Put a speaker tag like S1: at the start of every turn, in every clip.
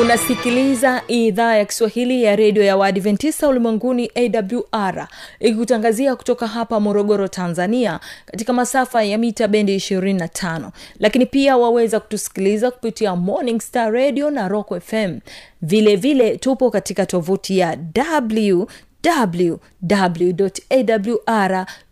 S1: unasikiliza idhaa ya kiswahili ya redio ya waadventista ulimwenguni awr ikikutangazia kutoka hapa morogoro tanzania katika masafa ya mita bendi 25 lakini pia waweza kutusikiliza kupitia morning star radio na rock fm vile vile tupo katika tovuti ya w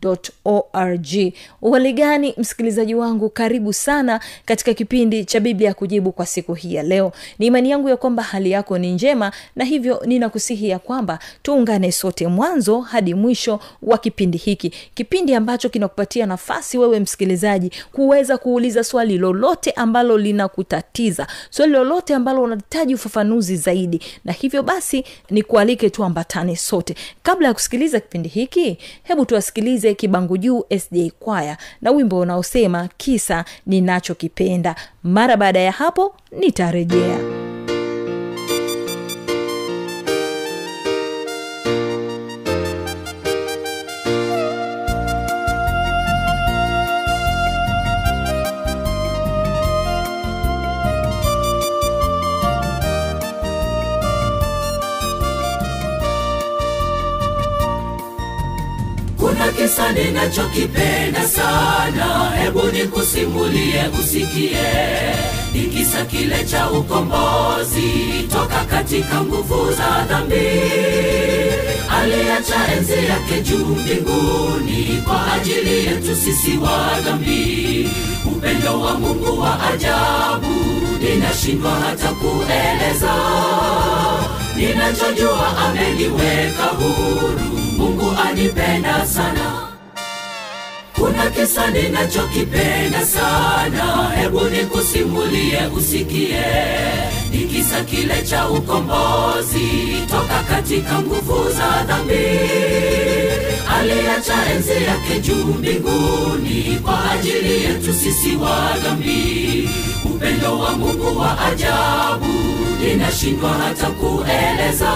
S1: www.awr.org uhaligani msikilizaji wangu karibu sana katika kipindi cha biblia kujibu kwa siku hii ya leo. Ni imani yangu ya kwamba hali yako ni njema na hivyo ninakusihi ya kwamba tuungane sote mwanzo hadi mwisho wa kipindi hiki. Kipindi ambacho kinakupatia nafasi wewe msikilizaji kuweza kuuliza swali lolote ambalo linakutatiza swali lolote ambalo unahitaji ufafanuzi zaidi. Na hivyo basi nikualike tuambatane sote. Kabla ya kusikiliza kipindi hiki hebu tuwasikilize kibangu juu sj kwaya na wimbo unaosema kisa ninachokipenda. Mara baada ya hapo nitarejea
S2: ninachokipenda sana. Hebu nikusimulie usikie. Ni kisa kile cha ukombozi toka katika nguvu za dhambi. Aliacha enzi yake juu mbinguni kwa ajili yetu sisi wa dhambi. Upendo wa mungu wa ajabu ninashindwa hata kueleza. Ninachojua ameniweka huru mungu anipenda sana kuna kisa ninachokipenda sana. Hebu nikusimulie usikie. Ni kisa kile cha ukombozi. Toka katika nguvu za dhambi. Aliacha enzi yake juu mbinguni. Kwa ajili yetu sisi wa dhambi. Upendo wa mungu wa ajabu. Ninashindwa hata kueleza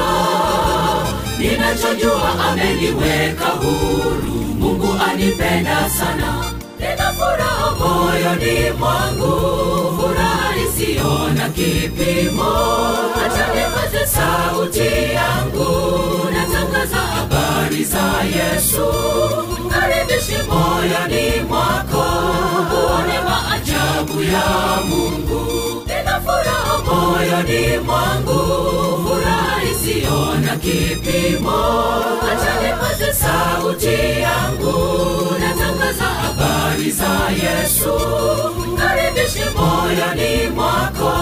S2: ninachojua ameniweka huru. Mungu anipenda sana. Nina furaha moyoni mwangu. Furaha isiyo kipimo. Hata sauti yangu. Natangaza habari za yesu. Karibishi moyoni mwako. Uone maajabu ya mungu. Nina furaha moyoni mwangu. Furaha isiyo na kipimo hata nipaze sauti yangu. Natangaza habari za yesu. Karibishe moyoni mwako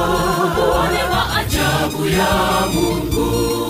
S2: uone maajabu ya mungu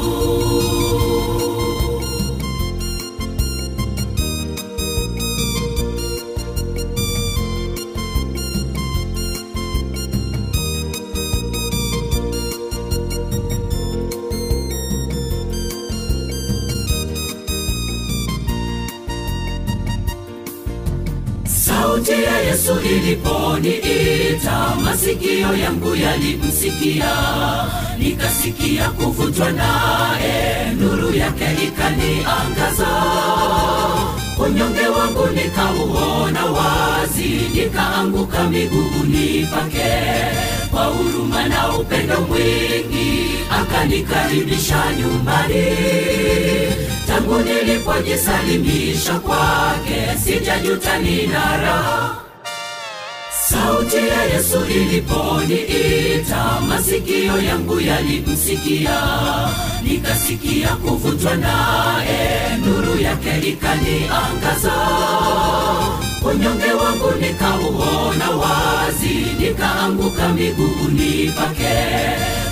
S2: yesu iliponiita masikio yangu yalimsikia nikasikia kuvutwa naye nuru yake ikaniangaza. Unyonge wangu nikauona wazi nikaanguka miguuni pake. Kwa huruma na upendo mwingi akanikaribisha nyumbani. Tangu nilipojisalimisha kwake sijajuta nina raha sauti ya yesu iliponiita masikio yangu yalimsikia. Nikasikia kuvutwa naye nuru yake ikaniangaza. Unyonge wangu nikauona wazi nikaanguka miguuni pake.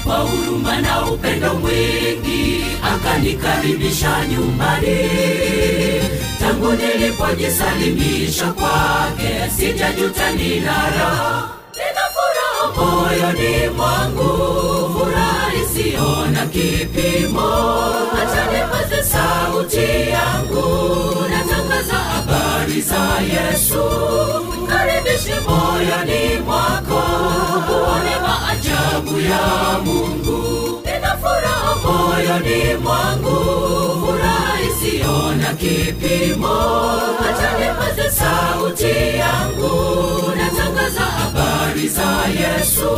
S2: Kwa huruma na upendo mwingi akanikaribisha nyumbani tangu nilipojisalimisha kwake sijajuta nina raha. Nina furaha moyoni mwangu furaha isiyo na kipimo. Hata nipaze sauti yangu natangaza habari za yesu. Karibishi moyoni mwako uone maajabu ya mungu. Nina moyoni mwangu furaha isiyo kipimo hata sauti yangu. Natangaza habari za yesu.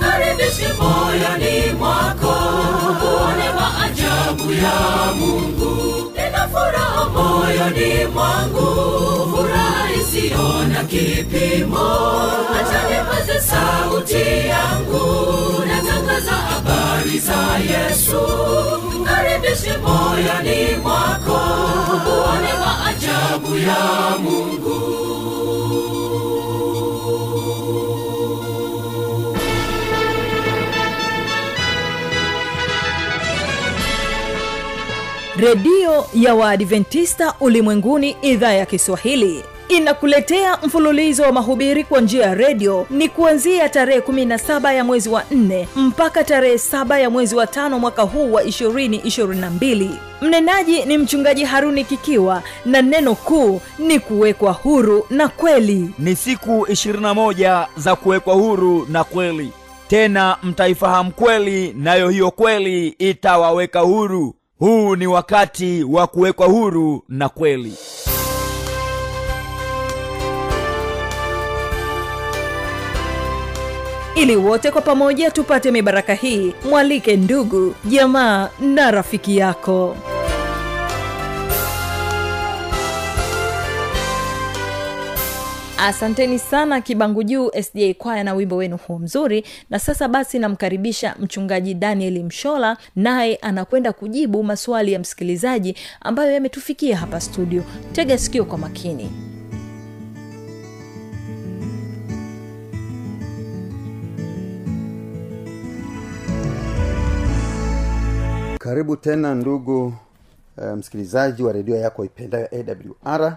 S2: Karibishi moyoni mwako uone maajabu ya mungu. Nina furaha moyoni mwangu. Furaha isiyo kipimo hata sauti yangu. Natangaza habari za yesu karibishi moyoni mwako. Uone maajabu ya mungu.
S1: Redio ya waadventista ulimwenguni idhaa ya kiswahili inakuletea mfululizo wa mahubiri kwa njia ya redio ni kuanzia tarehe 17 ya mwezi wa 4 mpaka tarehe 7 ya mwezi wa tano mwaka huu wa 222 mnenaji ni mchungaji haruni kikiwa na neno kuu ni kuwekwa huru na kweli.
S3: Ni siku 21 za kuwekwa huru na kweli. Tena mtaifahamu kweli nayo hiyo kweli itawaweka huru. Huu ni wakati wa kuwekwa huru na kweli
S1: ili wote kwa pamoja tupate mibaraka hii mwalike ndugu jamaa na rafiki yako. Asanteni sana kibangu juu sda kwaya na wimbo wenu huu mzuri. Na sasa basi namkaribisha mchungaji daniel mshola naye anakwenda kujibu maswali ya msikilizaji ambayo yametufikia hapa studio. Tega sikio kwa makini
S4: karibu tena ndugu uh, msikilizaji wa redio yako ipendayo awr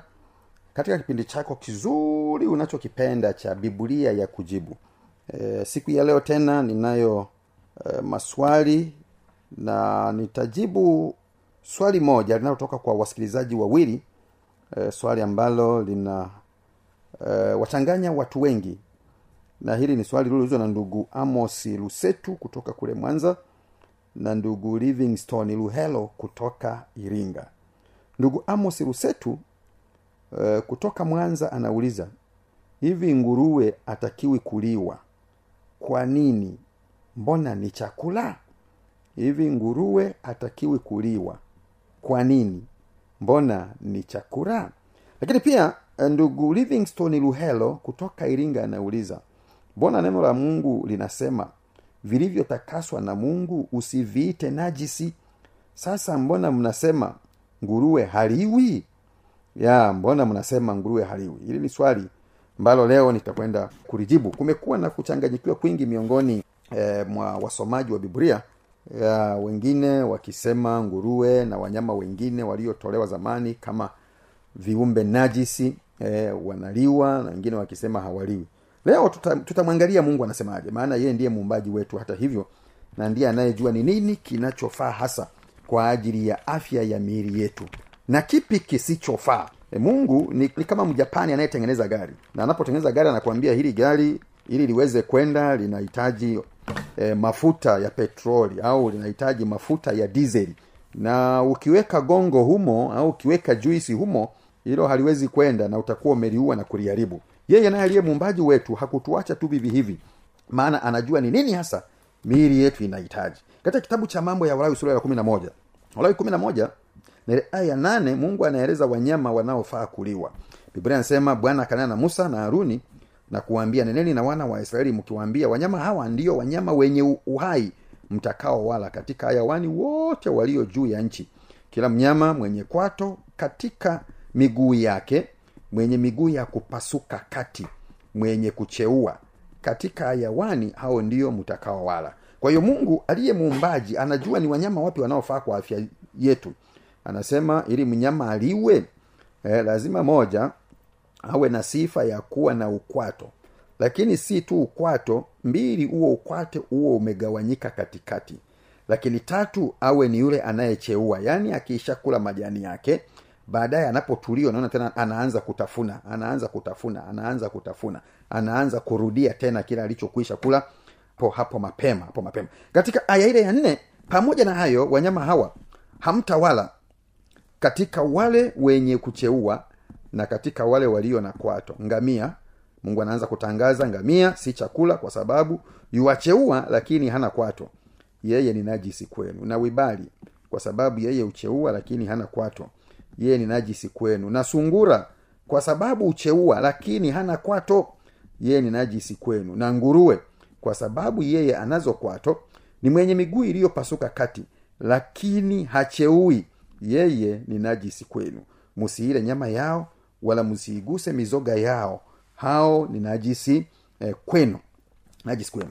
S4: katika kipindi chako kizuri unachokipenda cha biblia ya kujibu. E, siku ya leo tena ninayo e, maswali na nitajibu swali moja linalotoka kwa wasikilizaji wawili e, swali ambalo lina e, wachanganya watu wengi. Na hili ni swali liliulizwa na ndugu amos lusetu kutoka kule mwanza na ndugu livingstone luhelo kutoka iringa. Ndugu amos rusetu uh, kutoka mwanza anauliza hivi nguruwe atakiwi kuliwa? Kwa nini? Mbona ni chakula? Hivi nguruwe atakiwi kuliwa? Kwa nini? Mbona ni chakula? Lakini pia ndugu livingstone luhelo kutoka iringa anauliza mbona neno la mungu linasema vilivyotakaswa na mungu usiviite najisi. Sasa mbona mnasema nguruwe haliwi? Ya mbona mnasema nguruwe haliwi? Hili ni swali ambalo leo nitakwenda kulijibu. Kumekuwa na kuchanganyikiwa kwingi miongoni e, mwa wasomaji wa biblia ya wengine wakisema nguruwe na wanyama wengine waliotolewa zamani kama viumbe najisi e, wanaliwa na wengine wakisema hawaliwi leo tutamwangalia tuta mungu anasemaje maana yeye ndiye muumbaji wetu. Hata hivyo na ndiye anayejua ni nini kinachofaa hasa kwa ajili ya afya ya miili yetu. Na kipi kisichofaa? E, mungu ni, ni kama mjapani anayetengeneza gari. Na anapotengeneza gari anakuambia hili gari ili liweze kwenda linahitaji e, mafuta ya petroli au linahitaji mafuta ya dizeli. Na ukiweka gongo humo au ukiweka juisi humo hilo haliwezi kwenda na utakuwa umeliua na kuliharibu yeye naye aliye muumbaji wetu hakutuacha tu vivi hivi maana anajua ni nini hasa miili yetu inahitaji. Katika kitabu cha mambo ya walawi sura ya kumi na moja walawi kumi na moja na aya nane mungu anaeleza wanyama wanaofaa kuliwa. Biblia anasema bwana akanena na musa na haruni na kuwaambia neneni na wana wa israeli mkiwaambia wanyama hawa ndio wanyama wenye uhai mtakao wala katika hayawani wote walio juu ya nchi. Kila mnyama mwenye kwato katika miguu yake mwenye miguu ya kupasuka kati mwenye kucheua. Katika hayawani hao ndio mtakaowala. Kwa hiyo mungu aliye muumbaji anajua ni wanyama wapi wanaofaa kwa afya yetu. Anasema ili mnyama aliwe eh, lazima moja awe na sifa ya kuwa na ukwato. Lakini si tu ukwato mbili huo ukwate huo umegawanyika katikati. Lakini tatu awe ni yule anayecheua. Yaani akiisha kula majani yake baadaye anapotulia unaona tena anaanza kutafuna anaanza kutafuna anaanza kutafuna anaanza kurudia tena kile alichokwisha kula po hapo mapema hapo mapema. Katika aya ile ya nne pamoja na hayo wanyama hawa hamtawala katika wale wenye kucheua na katika wale walio na kwato. Ngamia mungu anaanza kutangaza ngamia si chakula kwa sababu yuwacheua lakini hana kwato. Yeye ni najisi kwenu. Na wibali kwa sababu yeye ucheua lakini hana kwato yeye ni najisi kwenu. Na sungura kwa sababu ucheua lakini hana kwato. Yeye ni najisi kwenu. Na nguruwe kwa sababu yeye anazo kwato ni mwenye miguu iliyopasuka kati lakini hacheui. Yeye ni najisi kwenu. Msiile nyama yao wala msiiguse mizoga yao. Hao ni najisi eh, kwenu. Najisi kwenu.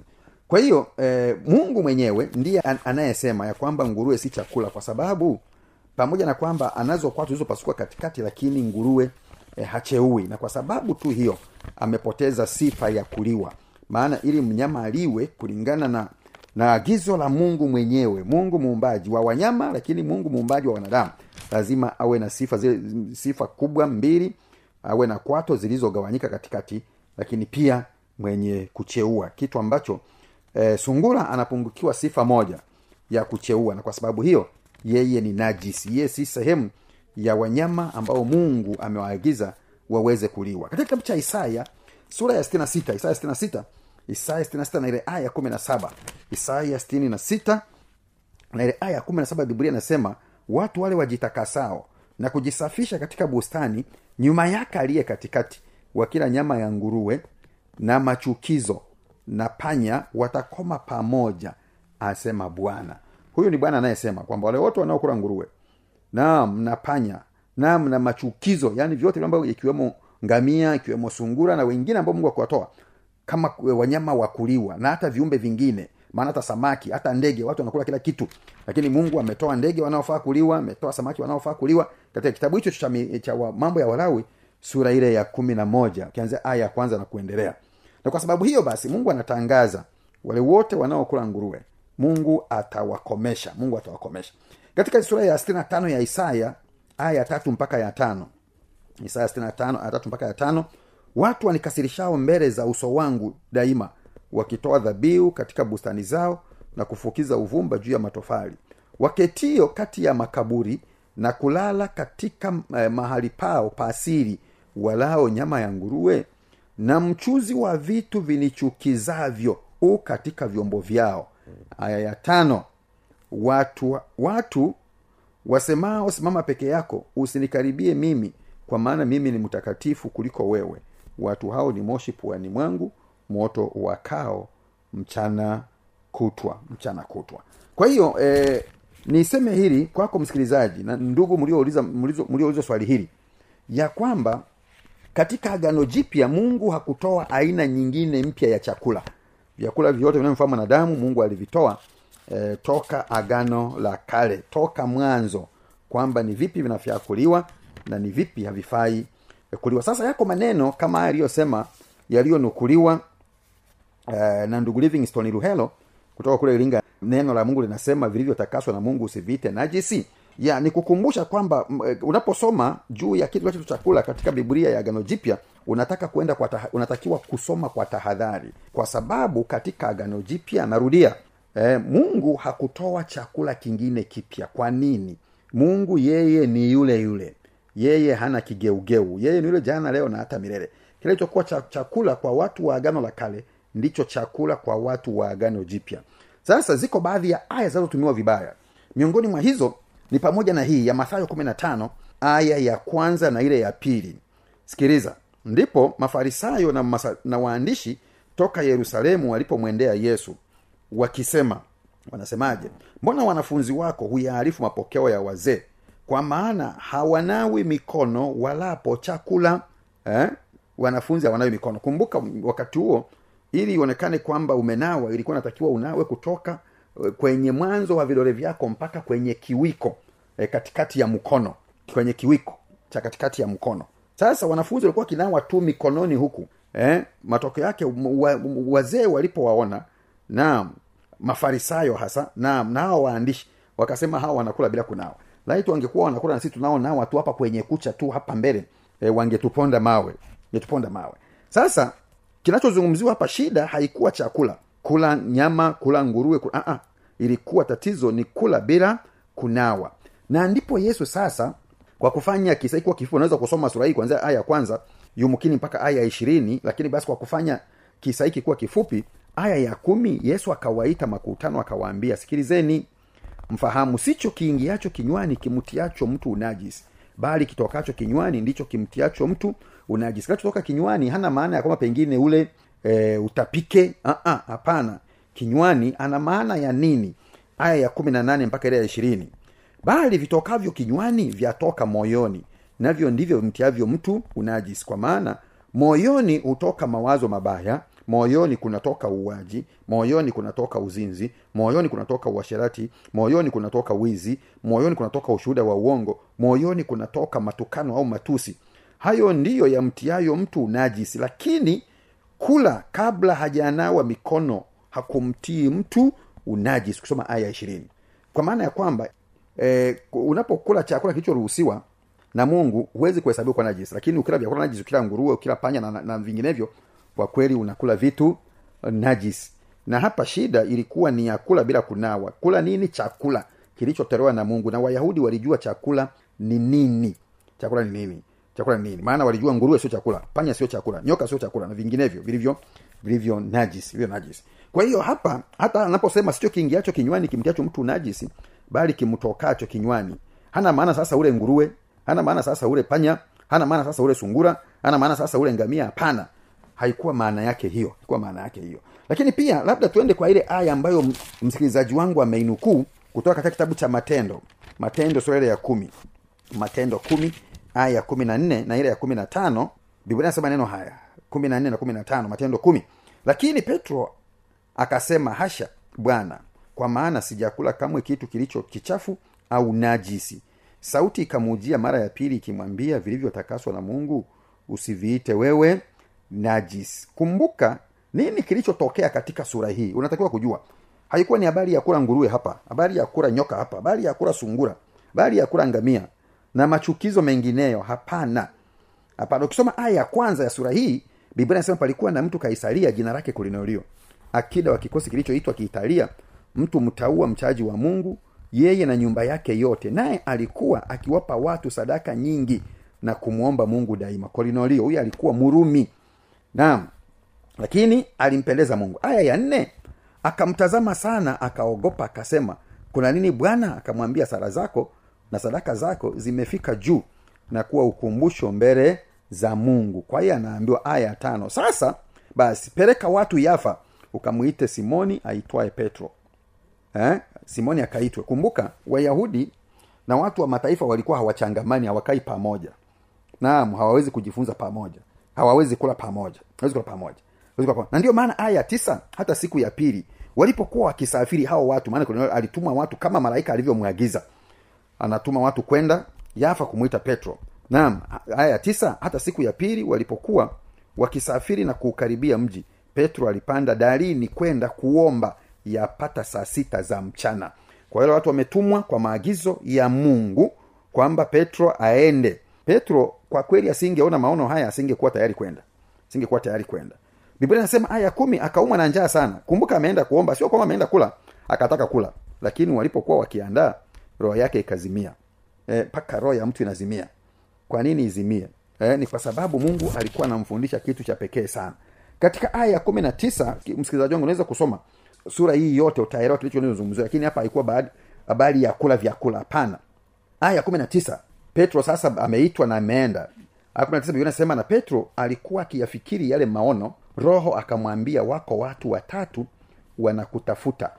S4: Kwa hiyo eh, mungu mwenyewe ndiye an- anayesema ya kwamba nguruwe si chakula kwa sababu pamoja na kwamba anazo kwatu zilizopasukwa katikati lakini nguruwe eh, hacheui. Na kwa sababu tu hiyo amepoteza sifa ya kuliwa. Maana ili mnyama aliwe kulingana na na agizo la mungu mwenyewe. Mungu muumbaji wa wanyama lakini mungu muumbaji wa wanadamu. Lazima awe na sifa zile sifa kubwa mbili. Awe na kwato zilizogawanyika katikati lakini pia mwenye kucheua. Kitu ambacho e, sungura anapungukiwa sifa moja ya kucheua. Na kwa sababu hiyo yeye ni najisi yeye si sehemu ya wanyama ambao mungu amewaagiza waweze kuliwa. Katika kitabu cha isaya sura ya 66 isaya 66 isaya 66 na ile aya 17 isaya 66 na ile aya kumi na saba biblia inasema watu wale wajitakasao na kujisafisha katika bustani nyuma yake aliye katikati wakila nyama ya nguruwe na machukizo na panya watakoma pamoja asema bwana huyu ni bwana anayesema kwamba wale wote wanaokula nguruwe naam na panya naam na machukizo yani vyote ambavyo ikiwemo ngamia ikiwemo sungura na wengine ambao mungu akiwatoa kama wanyama wa na hata viumbe vingine maana hata samaki hata ndege watu wanakula kila kitu. Lakini mungu ametoa ndege wanaofaa kuliwa ametoa samaki wanaofaa kuliwa. Katika kitabu hicho cha, cha wa, mambo ya walawi sura ile ya kumi na moja ukianzia aya ya kwanza na kuendelea. Na kwa sababu hiyo basi mungu anatangaza wale wote wanaokula nguruwe mungu atawakomesha. Mungu atawakomesha. Katika sura ya 65 ya isaya aya ya tatu mpaka ya tano. Isaya 65 aya tatu mpaka ya tano. Watu wanikasirishao mbele za uso wangu daima wakitoa dhabihu katika bustani zao na kufukiza uvumba juu ya matofali. Waketio kati ya makaburi na kulala katika eh, mahali pao paasiri walao nyama ya nguruwe na mchuzi wa vitu vinichukizavyo u katika vyombo vyao aya ya tano. Watu watu wasemao simama peke yako usinikaribie mimi kwa maana mimi ni mtakatifu kuliko wewe. Watu hao ni moshi puani mwangu moto wakao mchana kutwa mchana kutwa. Kwa hiyo eh, niseme hili kwako msikilizaji na ndugu mliouliza swali hili ya kwamba katika agano jipya mungu hakutoa aina nyingine mpya ya chakula vyakula vyote vinavyofaa mwanadamu mungu alivitoa e, toka agano la kale toka mwanzo kwamba ni vipi vinafaa kuliwa na ni vipi havifai eh, kuliwa. Sasa yako maneno kama haya aliyosema yaliyonukuliwa e, na ndugu livingstone luhelo kutoka kule iringa. Neno la mungu linasema vilivyotakaswa na mungu usivite najisi ya ni kukumbusha kwamba eh, unaposoma juu ya kitu cha chakula katika biblia ya agano jipya unataka kuenda kwa taha, unatakiwa kusoma kwa tahadhari. Kwa sababu katika agano jipya narudia eh, mungu hakutoa chakula kingine kipya. Kwa nini? Mungu yeye ni yule yule. Yeye hana kigeugeu. Yeye ni yule jana leo na hata milele. Kilichokuwa cha, chakula kwa watu wa agano la kale ndicho chakula kwa watu wa agano jipya. Sasa ziko baadhi ya aya zinazotumiwa vibaya. Miongoni mwa hizo ni pamoja na hii ya mathayo 15 aya ya kwanza na ile ya pili. Sikiliza. Ndipo mafarisayo na, masa, na waandishi toka yerusalemu walipomwendea yesu wakisema wanasemaje? Mbona wanafunzi wako huyaarifu mapokeo ya wazee? Kwa maana hawanawi mikono walapo chakula. Eh? wanafunzi hawanawi mikono. Kumbuka wakati huo ili ionekane kwamba umenawa ilikuwa natakiwa unawe kutoka kwenye mwanzo wa vidole vyako mpaka kwenye kiwiko e, katikati ya mkono kwenye kiwiko cha katikati ya mkono. Sasa wanafunzi walikuwa kinawa tu mikononi huku eh, matokeo yake wa, wazee walipowaona na mafarisayo hasa na nao waandishi wakasema hawa wanakula bila kunawa. Laiti wangekuwa wanakula na sisi tu hapa kwenye kucha tu hapa mbele e, wangetuponda mawe wangetuponda mawe. Sasa kinachozungumziwa hapa shida haikuwa chakula kula nyama kula nguruwe kula, uh-uh. ilikuwa tatizo ni kula bila kunawa na ndipo yesu sasa kwa kufanya kisa kwa kifupi unaweza kusoma sura hii kuanzia aya ya kwanza yumkini mpaka aya ya ishirini lakini basi kwa kufanya kisa hiki kuwa kifupi aya ya kumi yesu akawaita makutano akawaambia sikilizeni mfahamu sicho kiingiacho kinywani kimtiacho mtu unajisi bali kitokacho kinywani ndicho kimtiacho mtu unajisi kinachotoka kinywani hana maana ya kwamba pengine ule e, utapike? Hapana. Kinywani ana maana ya nini? Aya ya kumi na nane mpaka ile ya ishirini. Bali vitokavyo kinywani vyatoka moyoni. Navyo ndivyo mtiavyo mtu unajisi. Kwa maana moyoni hutoka mawazo mabaya moyoni kunatoka uwaji moyoni kunatoka uzinzi moyoni kunatoka uasherati moyoni kunatoka wizi moyoni kunatoka ushuhuda wa uongo moyoni kunatoka matukano au matusi. Hayo ndiyo yamtiayo mtu unajisi. Lakini kula kabla hajanawa mikono hakumtii mtu unajis kusoma aya ishirini. Kwa maana ya kwamba e, unapokula chakula kilichoruhusiwa na mungu huwezi kuhesabiwa kwa najis lakini ukila vyakula najis ukila nguruwe ukila panya na, na, na vinginevyo kwa kweli unakula vitu najis na hapa shida ilikuwa ni ya kula bila kunawa. Kula nini? Chakula kilichotolewa na mungu. Na wayahudi walijua chakula ni nini? Chakula ni nini chakula ni nini? Maana walijua nguruwe sio chakula panya sio chakula nyoka sio chakula na vinginevyo vilivyo vilivyo najis vilivyo najis kwa hiyo hapa hata anaposema sicho kiingiacho kinywani kimtiacho mtu najisi bali kimtokacho kinywani. Hana maana sasa ule nguruwe hana maana sasa ule panya hana maana sasa ule sungura hana maana sasa ule ngamia hapana. Haikuwa maana yake hiyo haikuwa maana yake hiyo. Lakini pia labda tuende kwa ile aya ambayo msikilizaji wangu ameinukuu kutoka katika kitabu cha matendo. Matendo sura ile ya kumi. Matendo kumi aya ya kumi na nne na ile ya kumi na tano biblia nasema neno haya kumi na nne na kumi na tano matendo kumi. Lakini petro akasema hasha bwana kwa maana sijakula kamwe kitu kilicho kichafu au najisi. Sauti ikamujia mara ya pili ikimwambia vilivyotakaswa na mungu usiviite wewe najis kumbuka nini kilichotokea katika sura hii? Unatakiwa kujua. Haikuwa ni habari ya kula nguruwe hapa habari ya kula nyoka hapa habari ya kula sungura habari ya kula ngamia na machukizo mengineyo? Hapana. Hapana. Ukisoma aya ya kwanza ya sura hii biblia inasema palikuwa na mtu kaisaria jina lake kulinolio akida wa kikosi kilichoitwa kiitalia mtu mtaua mchaji wa mungu yeye na nyumba yake yote. Naye alikuwa akiwapa watu sadaka nyingi na kumwomba mungu daima. Kolinolio huyu alikuwa murumi. Naam. Lakini alimpendeza mungu. Aya ya nne akamtazama sana akaogopa akasema kuna nini bwana? Akamwambia sara zako na sadaka zako zimefika juu na kuwa ukumbusho mbele za mungu. Kwa hiyo anaambiwa aya ya tano. Sasa basi peleka watu yafa ukamwite simoni aitwaye petro. Eh? simoni akaitwe. Kumbuka wayahudi na watu wa mataifa walikuwa hawachangamani hawakai pamoja. Naam hawawezi kujifunza pamoja. Hawawezi kula pamoja. Hawawezi kula pamoja. Na ndio maana aya tisa hata siku ya pili walipokuwa wakisafiri hao watu maana alitumwa watu kama malaika alivyomwagiza anatuma watu kwenda yafa kumwita petro. Naam aya ya tisa hata siku ya pili walipokuwa wakisafiri na kuukaribia mji petro alipanda darini kwenda kuomba yapata saa sita za mchana. Kwa hilo watu wametumwa kwa maagizo ya mungu kwamba petro aende. Petro kwa kweli asingeona maono haya asingekuwa tayari kwenda. Asingekuwa tayari kwenda. Biblia inasema aya kumi akaumwa na njaa sana. Kumbuka ameenda kuomba sio kwamba ameenda kula akataka kula. Lakini walipokuwa wakiandaa roho yake ikazimia. Mpaka e, roho ya mtu inazimia. Kwa nini izimie? E, ni kwa sababu mungu alikuwa anamfundisha kitu cha pekee sana. Katika aya ya kumi na tisa msikilizaji wangu unaweza kusoma sura hii yote utaelewa kilichozungumziwa lakini hapa haikuwa habari ya kula vyakula. Hapana. Aya ya kumi na tisa petro sasa ameitwa na ameenda. Inasema na petro alikuwa akiyafikiri yale maono roho akamwambia wako watu watatu wanakutafuta.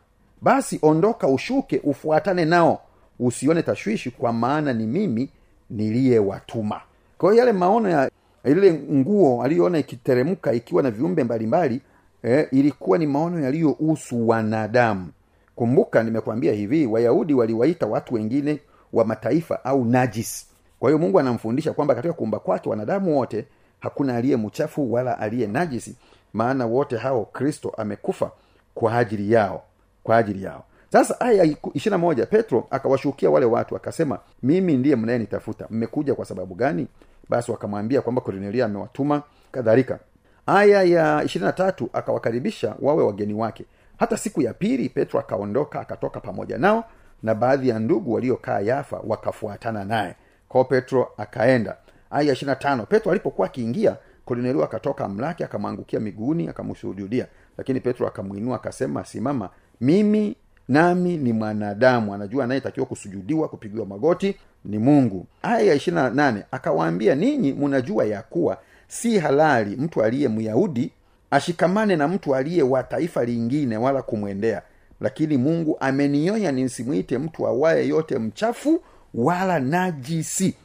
S4: Basi ondoka ushuke ufuatane nao usione tashwishi kwa maana ni mimi niliyewatuma. Kwa hiyo yale maono ya ile nguo aliyoona ikiteremka ikiwa na viumbe mbalimbali eh, ilikuwa ni maono yaliyohusu wanadamu. Kumbuka nimekwambia hivi wayahudi waliwaita watu wengine wa mataifa au najis. Kwa hiyo mungu anamfundisha kwamba katika kuumba kwake wanadamu wote hakuna aliye mchafu wala aliye najisi maana wote hao kristo amekufa kwa ajili yao kwa ajili yao sasa aya ishirina moja petro akawashukia wale watu akasema mimi ndiye mnayenitafuta mmekuja kwa sababu gani? Basi wakamwambia kwamba kornelia amewatuma kadhalika. Aya ya ishirini tatu akawakaribisha wawe wageni wake. Hata siku ya pili petro akaondoka akatoka pamoja nao na baadhi ya ndugu waliokaa yafa wakafuatana naye. Kwao petro akaenda. Aya ishiri tano petro alipokuwa akiingia kornelio akatoka mlake akamwangukia miguuni akamsujudia lakini petro akamwinua akasema simama mimi nami ni mwanadamu anajua anayetakiwa kusujudiwa kupigiwa magoti ni mungu. Aya ya ishiri na nane akawaambia ninyi munajua ya kuwa si halali mtu aliye myahudi ashikamane na mtu aliye wa taifa lingine wala kumwendea. Lakini mungu amenionya nisimwite mtu awaye yote mchafu wala najisi.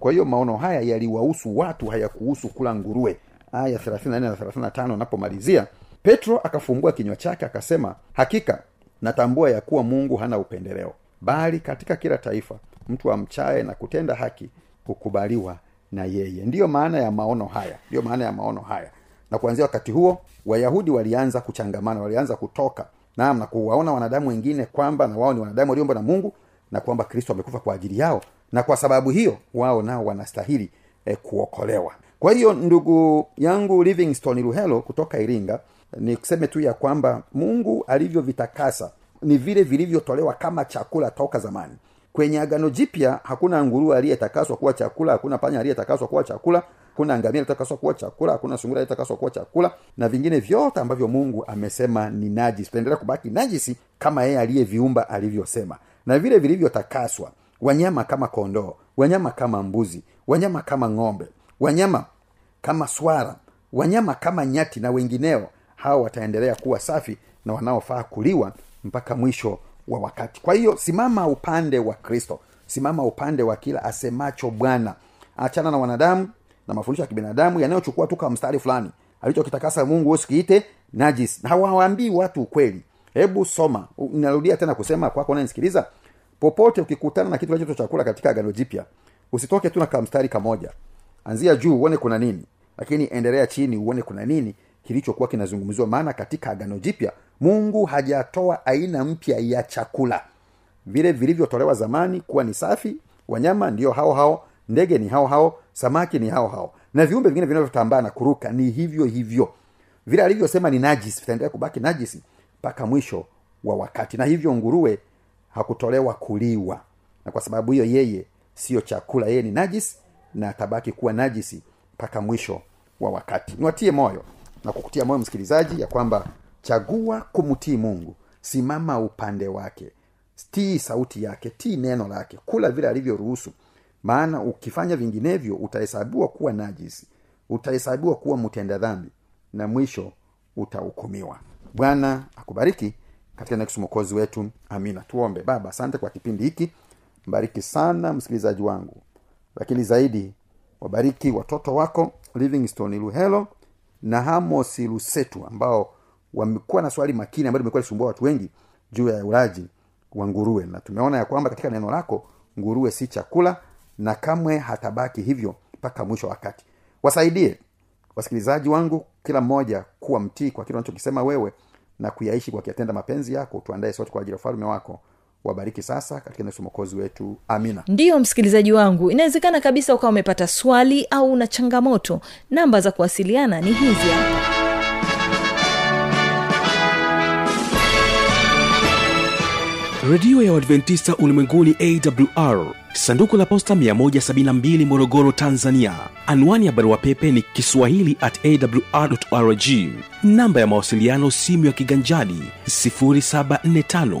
S4: Kwa hiyo maono haya yaliwahusu watu hayakuhusu kula nguruwe. Aya 34 na 35 anapomalizia petro akafumbua kinywa chake akasema hakika natambua ya kuwa mungu hana upendeleo bali katika kila taifa mtu amchaye na kutenda haki hukubaliwa na yeye. Ndiyo maana ya maono haya ndiyo maana ya maono haya. Na kuanzia wakati huo wayahudi walianza kuchangamana walianza kutoka. Naam na kuwaona wanadamu wengine kwamba na wao ni wanadamu waliomba na mungu na kwamba kristo amekufa kwa ajili yao. Na kwa sababu hiyo wao nao wanastahili eh, kuokolewa. Kwa hiyo ndugu yangu livingstone ruhelo kutoka iringa ni kuseme tu ya kwamba mungu alivyovitakasa ni vile vilivyotolewa kama chakula toka zamani. Kwenye agano jipya hakuna nguruwe aliyetakaswa kuwa chakula hakuna panya aliyetakaswa kuwa chakula hakuna ngamia aliyetakaswa kuwa chakula hakuna sungura aliyetakaswa kuwa chakula na vingine vyote ambavyo mungu amesema ni najisi. Tutaendelea kubaki najisi kama yeye aliyeviumba alivyosema. Na vile vilivyotakaswa wanyama kama kondoo wanyama kama mbuzi wanyama kama ng'ombe wanyama kama swara wanyama kama nyati na wengineo hao wataendelea kuwa safi na wanaofaa kuliwa mpaka mwisho wa wakati. Kwa hiyo simama upande wa kristo. Simama upande wa kila asemacho bwana. Achana na wanadamu na mafundisho ya kibinadamu yanayochukua tu kama mstari fulani. Alichokitakasa mungu usikiite najis. Na watu ukweli. Hebu soma. Narudia tena kusema kwako unanisikiliza popote ukikutana na kitu kinachoitwa chakula katika agano jipya usitoke tu na kamstari kamoja. Anzia juu uone kuna nini lakini endelea chini uone kuna nini kilichokuwa kinazungumziwa maana katika agano jipya mungu hajatoa aina mpya ya chakula. Vile vilivyotolewa zamani kuwa ni safi wanyama ndio hao hao ndege ni hao hao samaki ni hao hao na viumbe vingine vinavyotambaa na kuruka ni hivyo hivyo. Vile alivyosema ni najisi vitaendelea kubaki najisi mpaka mwisho wa wakati. Na hivyo nguruwe hakutolewa kuliwa. Na kwa sababu hiyo yeye siyo chakula yeye ni najisi na atabaki kuwa najisi mpaka mwisho wa wakati. Niwatie moyo na kukutia moyo msikilizaji ya kwamba chagua kumtii mungu. Simama upande wake. Tii sauti yake tii neno lake. Kula vile alivyoruhusu. Maana ukifanya vinginevyo utahesabiwa kuwa najisi. Utahesabiwa kuwa mtenda dhambi. Na mwisho utahukumiwa. Bwana akubariki katika mwokozi wetu. Amina. Tuombe. Baba asante kwa kipindi hiki. Mbariki sana msikilizaji wangu. Lakini zaidi wabariki watoto wako. Livingstone luhelo na hamos lusetu ambao wamekuwa na swali makini ambayo limekuwa lisumbua watu wengi juu ya ulaji wa nguruwe. Na tumeona ya kwamba katika neno lako nguruwe si chakula na kamwe hatabaki hivyo mpaka mwisho wakati. Wasaidie wasikilizaji wangu kila mmoja kuwa mtii kwa kile unachokisema wewe na kuyaishi kwa kuyatenda mapenzi yako. Tuandae sote kwa ajili ya ufalume wako wabariki sasa katika mokozi wetu. Amina.
S1: Ndiyo msikilizaji wangu inawezekana kabisa ukawa umepata swali au una changamoto. Namba za kuwasiliana ni hizi hapa.
S5: Redio ya uadventista ulimwenguni awr sanduku la posta 172 morogoro tanzania. Anwani ya barua pepe ni kiswahili at awrrg namba ya mawasiliano simu ya kiganjadi 745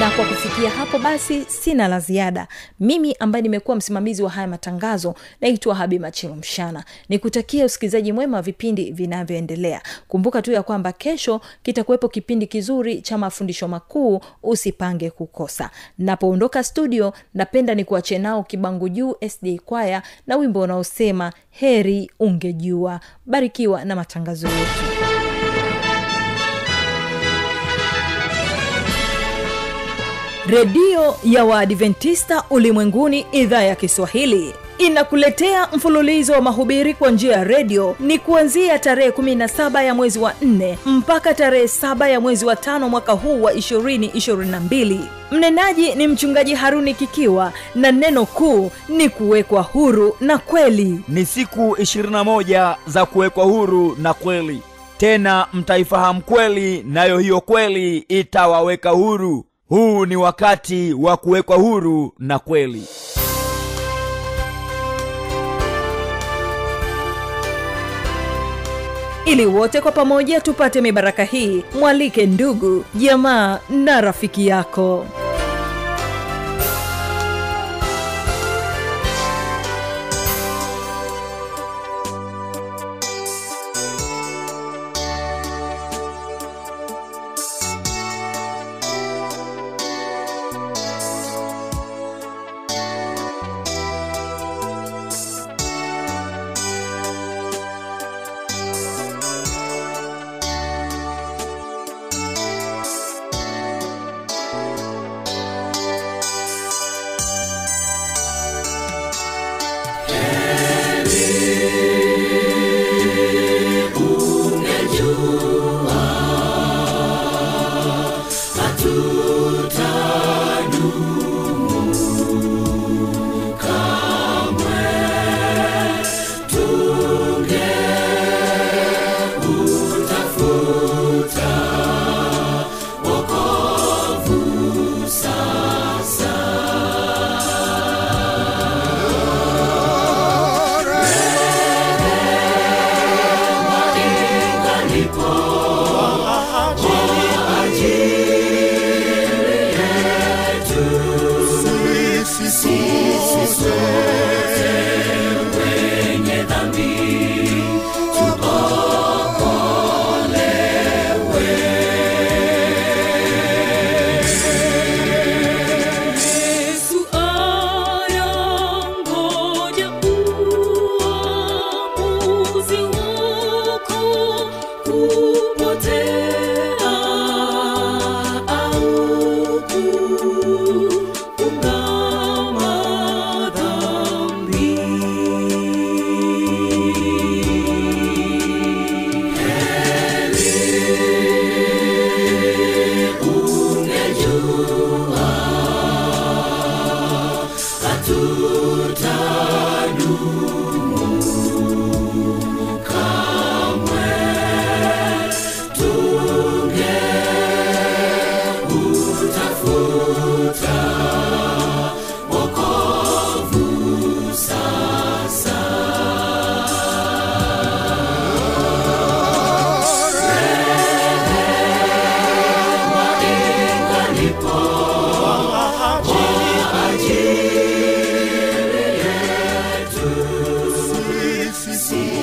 S1: na kwa kufikia hapo basi sina la ziada. Mimi ambaye nimekuwa msimamizi wa haya matangazo naitwa habi machilo mshana. Nikutakia usikilizaji mwema wa vipindi vinavyoendelea. Kumbuka tu ya kwamba kesho kitakuwepo kipindi kizuri cha mafundisho makuu usipange kukosa. Napoondoka studio napenda ni kuache nao kibangu juu sd kwaya na wimbo unaosema heri ungejua. Barikiwa na matangazo yetu redio ya waadventista ulimwenguni idhaa ya kiswahili. Inakuletea mfululizo wa mahubiri kwa njia ya redio. Ni kuanzia tarehe 17 ya mwezi wa 4 mpaka tarehe 7 ya mwezi wa tano mwaka huu wa 222 mnenaji ni mchungaji haruni kikiwa na neno kuu ni kuwekwa huru na kweli.
S3: Ni siku 21 za kuwekwa huru na kweli. Tena mtaifahamu kweli nayo hiyo kweli itawaweka huru huu ni wakati wa kuwekwa huru na kweli.
S1: Ili wote kwa pamoja tupate mibaraka hii mwalike ndugu jamaa na rafiki yako